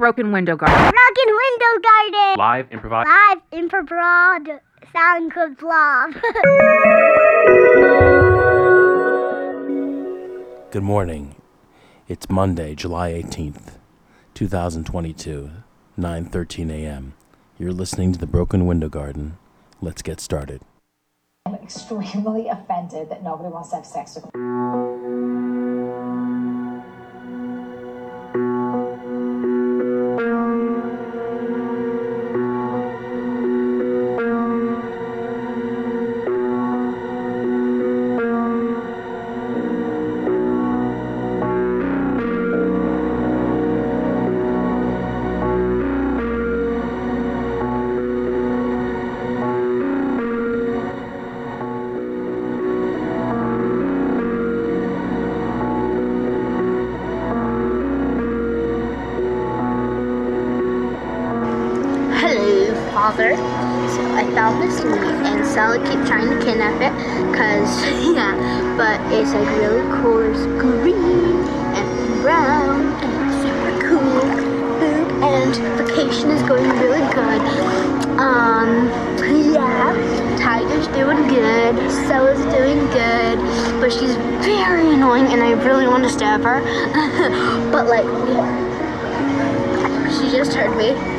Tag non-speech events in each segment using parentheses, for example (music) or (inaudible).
Broken Window Garden. Broken Window Garden. Live improvise. Live improv sound club (laughs) vlog. Good morning. It's Monday, July 18th, 2022, 9:13 a.m. You're listening to the Broken Window Garden. Let's get started. I'm extremely (laughs) offended that nobody wants to have sex with me. Father. So I found this and Sally keep trying to kidnap it, cause (laughs) yeah, but it's like really cool. It's green and brown and super cool. And vacation is going really good. Um, yeah, Tiger's doing good. Stella's doing good, but she's very annoying, and I really want to stab her. (laughs) but like, yeah. She just heard me.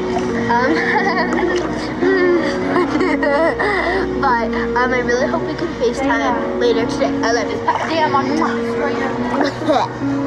Um, (laughs) but um, I really hope we can FaceTime later today. I love you. (laughs)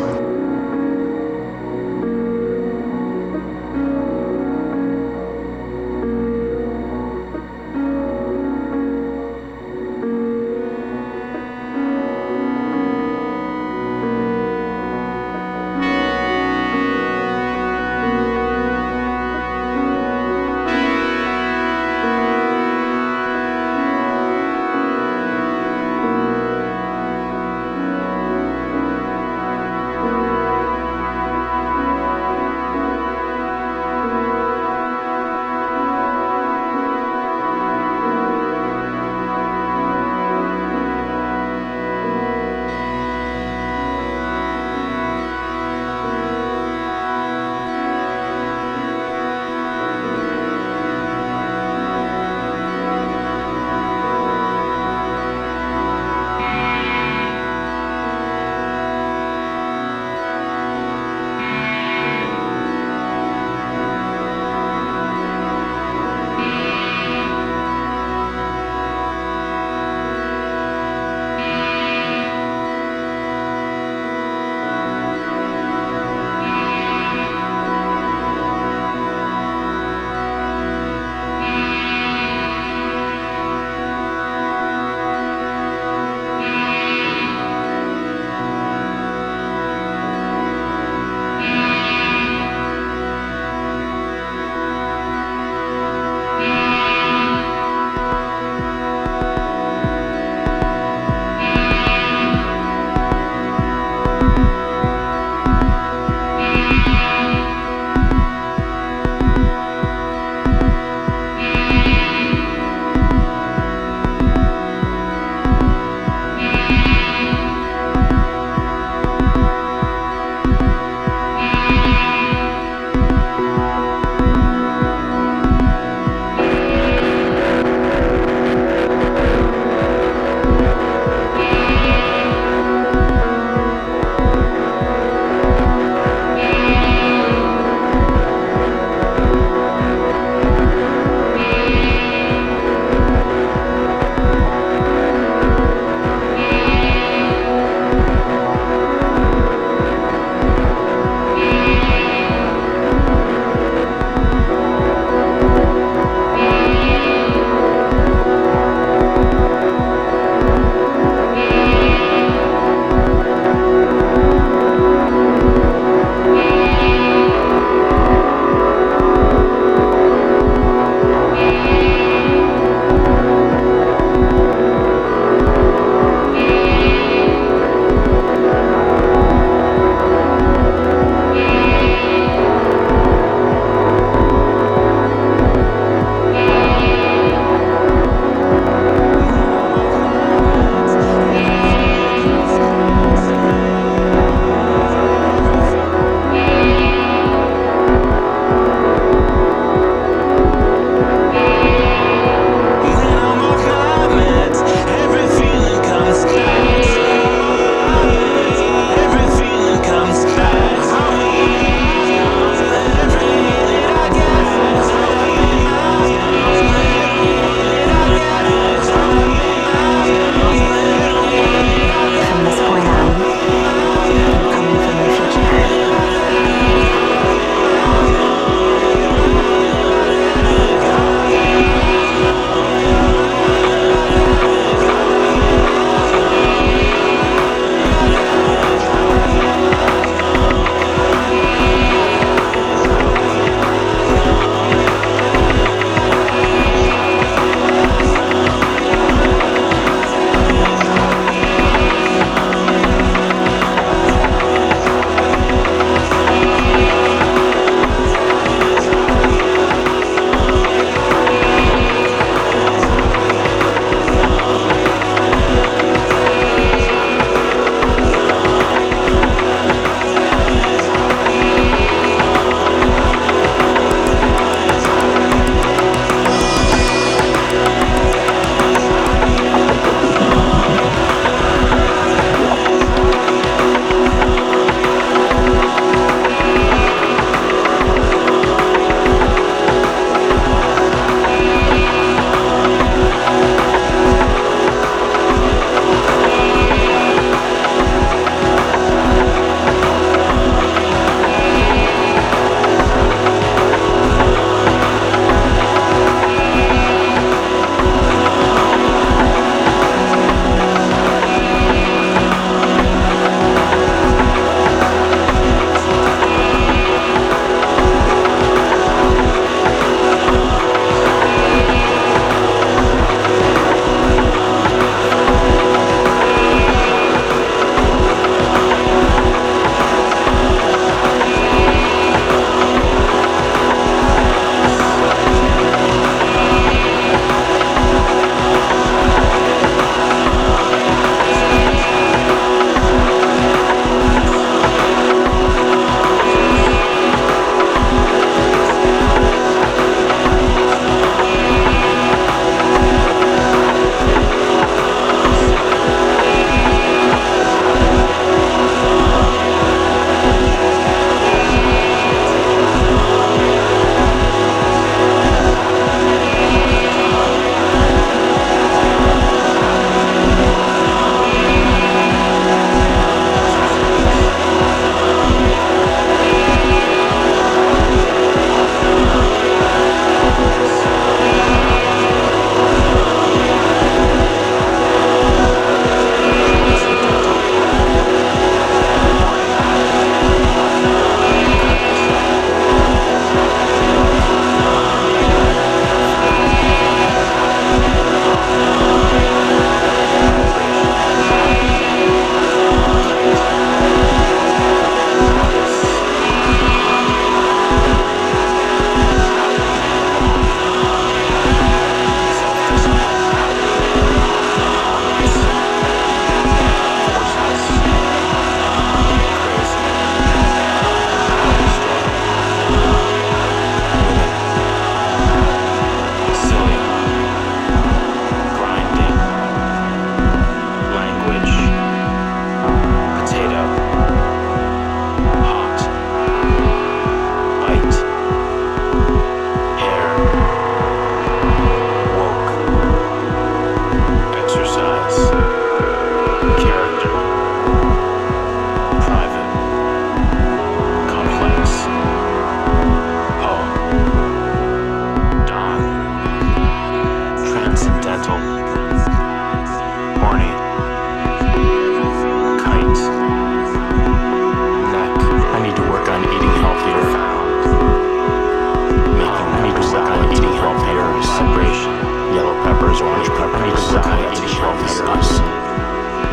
powers peppers, perplexity peppers, the peppers,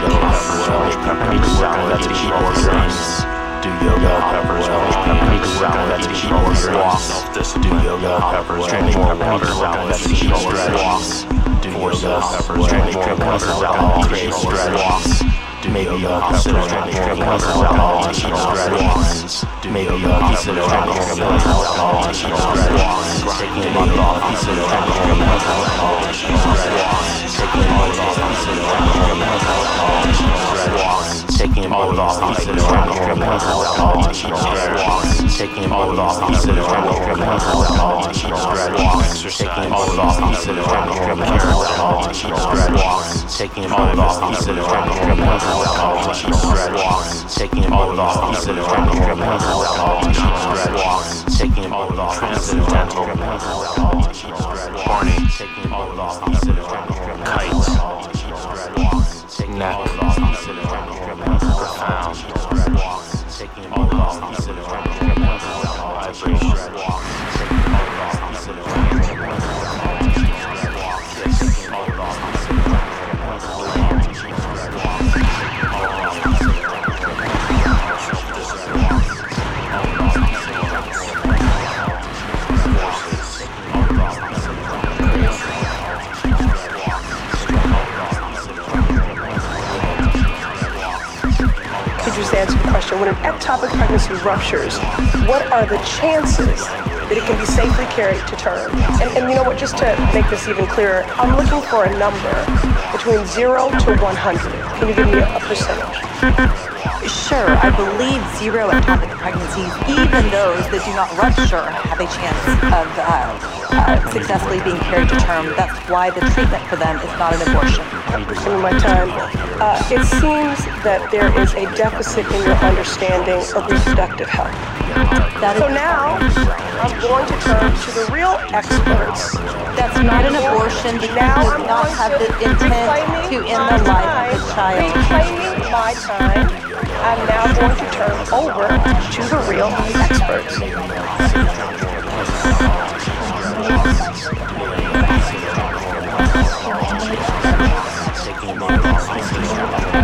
The peppers, which peppers, of peppers, earth. peppers, yoga peppers which peppers, of peppers, earth. peppers, yoga peppers drink peppers, water peppers, the peppers, stretches. peppers, yoga peppers drink peppers, water peppers, the peppers, stretches maybe you'll consider drinking more water, veggie walks, maybe you'll consider drinking more water, veggie stretch, taking a month off, consider drinking more water, veggie stretch, taking a month off, consider drinking more water, veggie stretch, taking a month off, consider drinking more water, veggie stretch, taking a month off, consider drinking more water, veggie taking a month off, consider drinking more water, veggie stretch, taking a month off, consider drinking more water, veggie stretch, taking a month off, consider drinking more water, veggie stretch, taking a month off, transcendental, horny, taking a month off, consider kite, When an ectopic pregnancy ruptures, what are the chances that it can be safely carried to term? And, and you know what, just to make this even clearer, I'm looking for a number between 0 to 100. Can you give me a, a percentage? Sure, I believe zero ectopic pregnancies, even those that do not rupture, have a chance of uh, uh, successfully being carried to term. That's why the treatment for them is not an abortion. Some of my time. Uh, it seems that there is a deficit in your understanding of reproductive health. That So now I'm going to turn to the real experts. that's not an abortion because Now does I'm not have the intent to end the life time, of the child. Reclaiming my time. I'm now going to her over to the real experts. (laughs)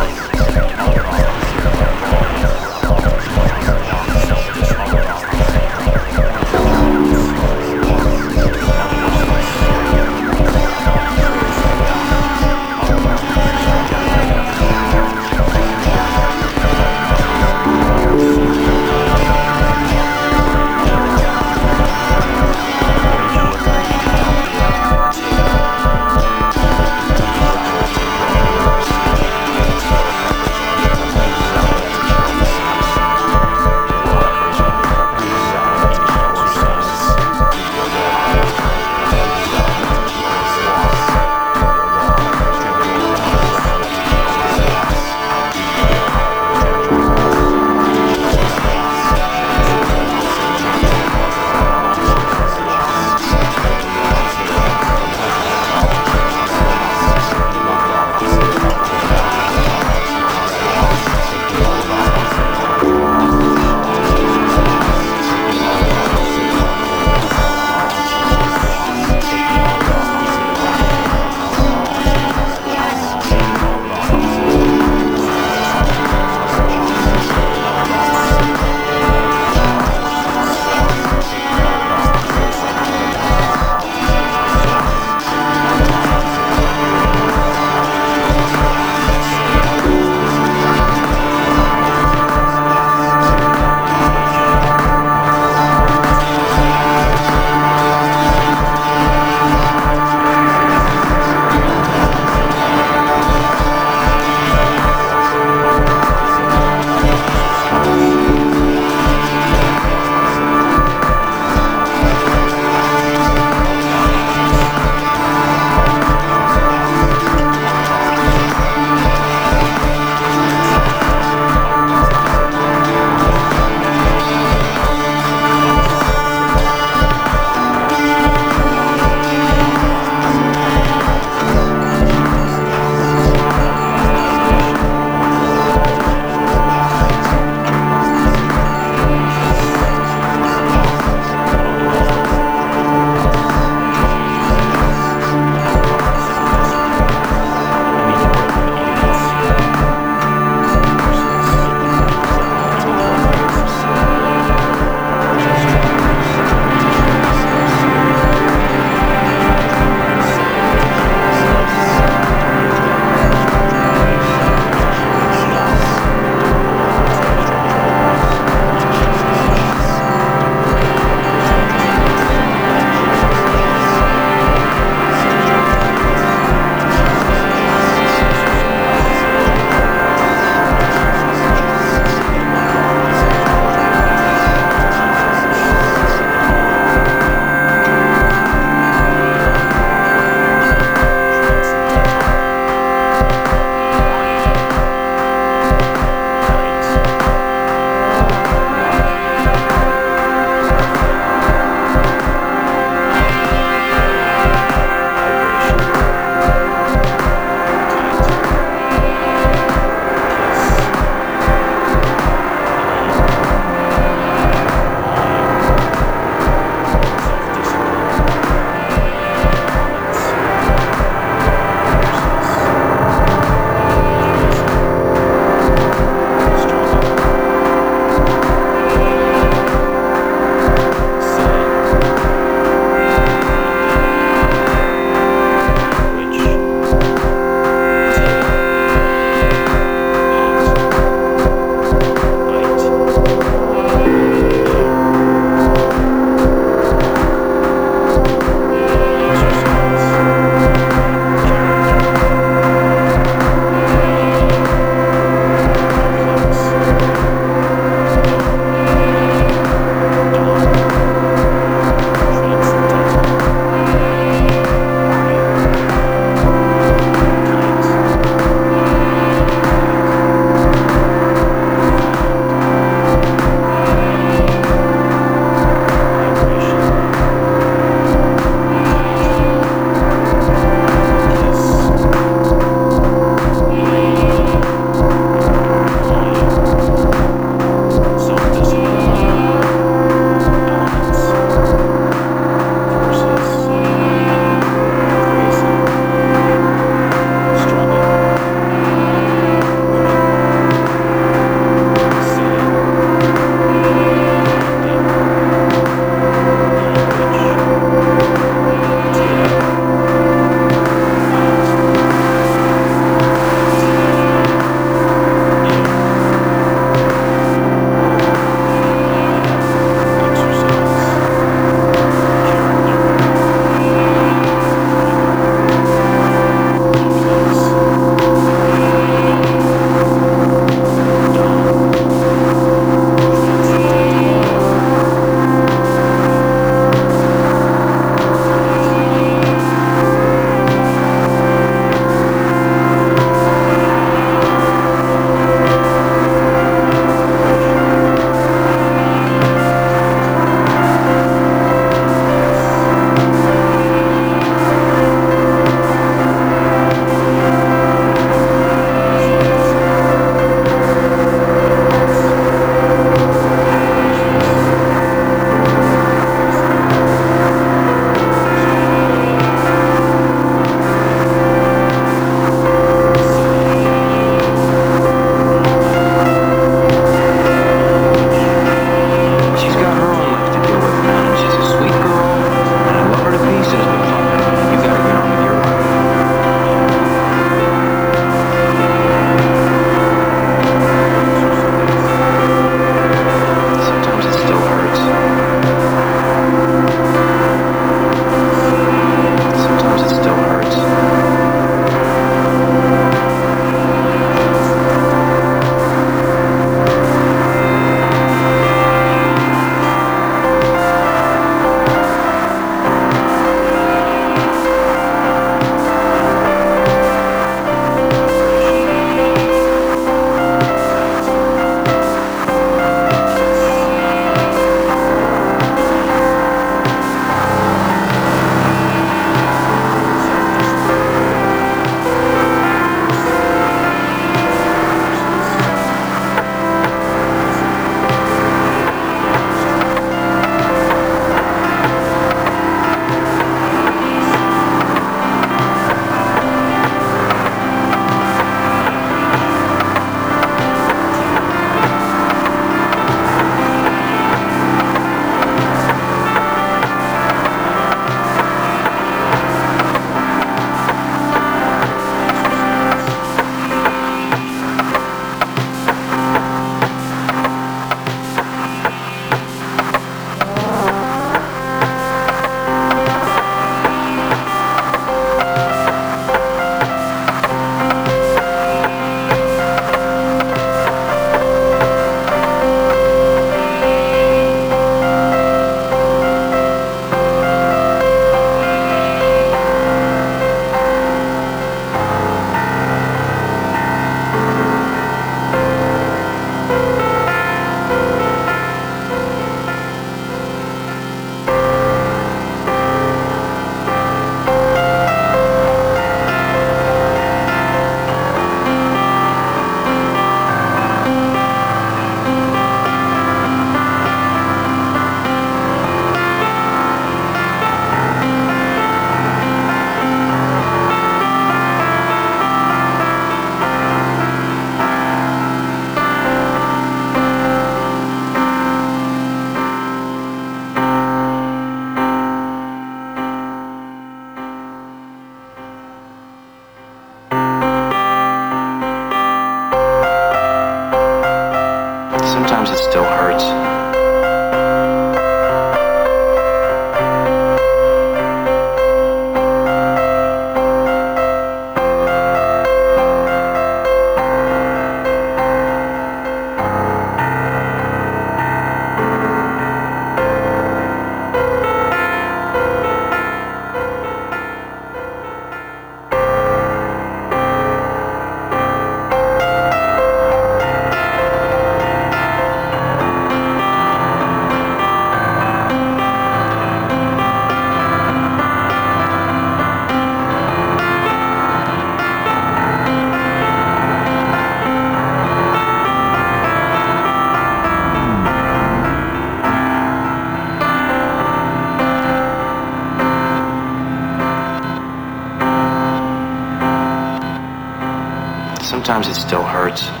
Sometimes it still hurts.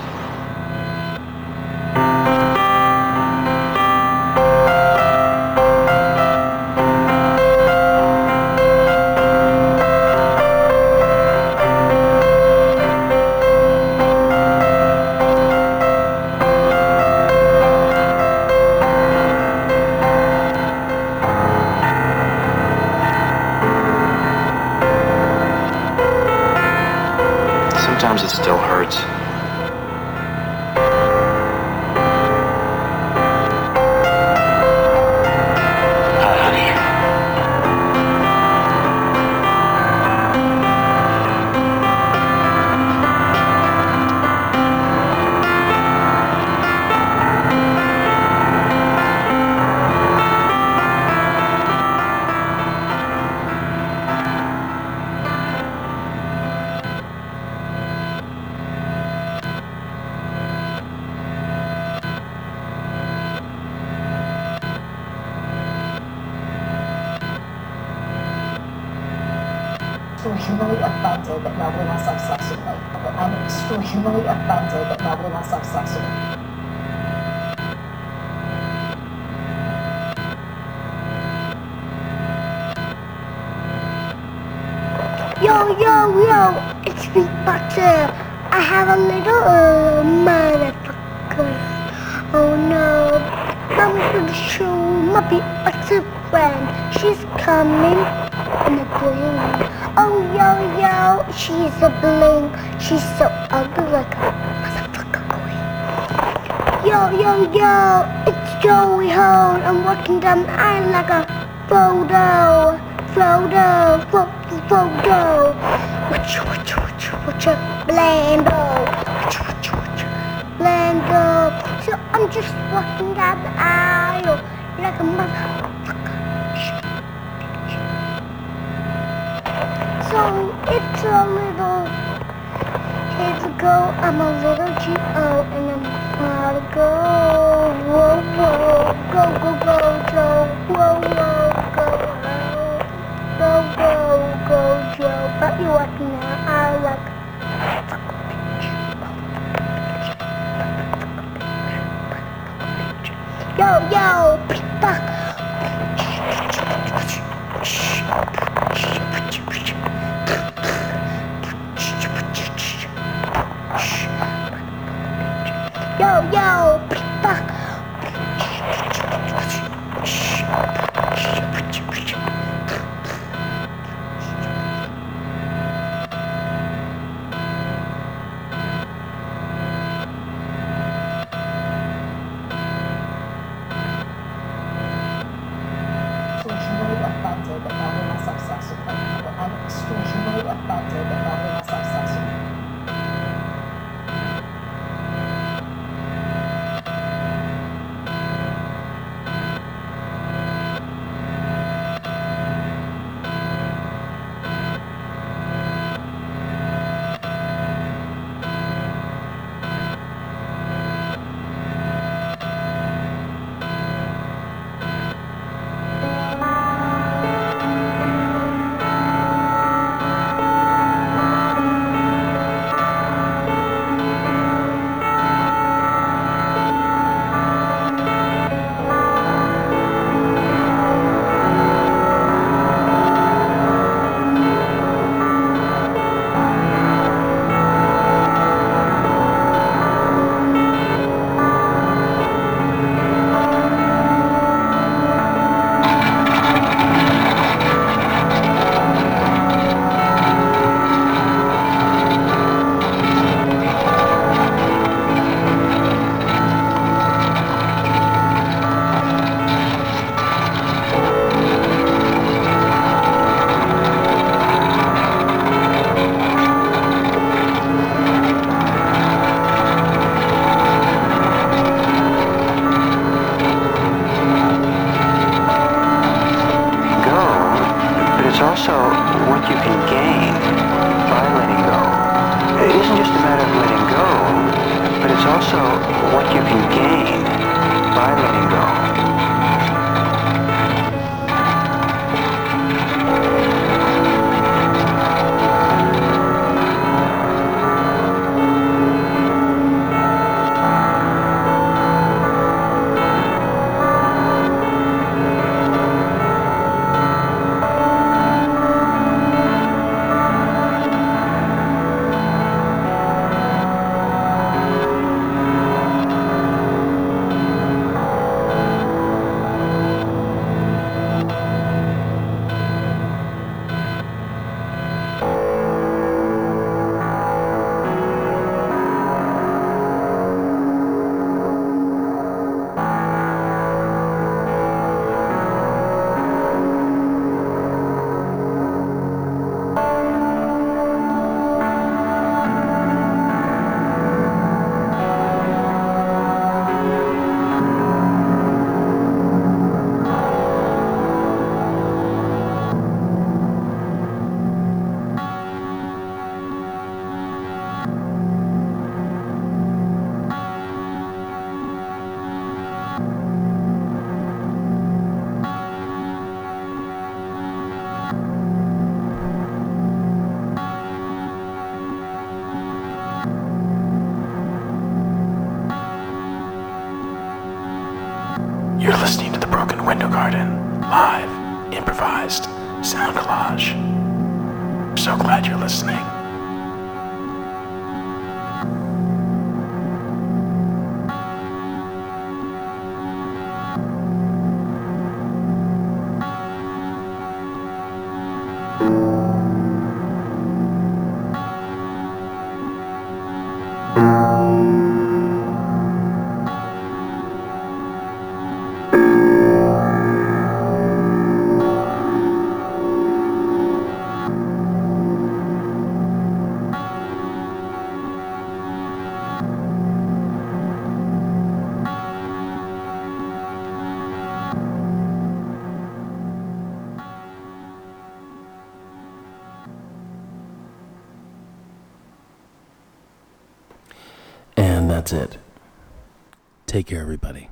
Coming in a bling. Oh, yo, yo, she's a bling. She's so ugly like a motherfucker. Yo, yo, yo, it's Joey Ho. I'm walking down the aisle like a photo. Photo, photo, photo. Watch, watch, watch, watch a blando. Watch, watch, watch, blando. So I'm just walking down the aisle like a motherfucker. So it's a little Here's a go, I'm a little G-O and I'm gotta go. Whoa, whoa, go, go, go, Joe. Whoa, whoa, go, go, go, go, Joe. But you walking now, I like. Yo, yo, that's it. Take care, everybody.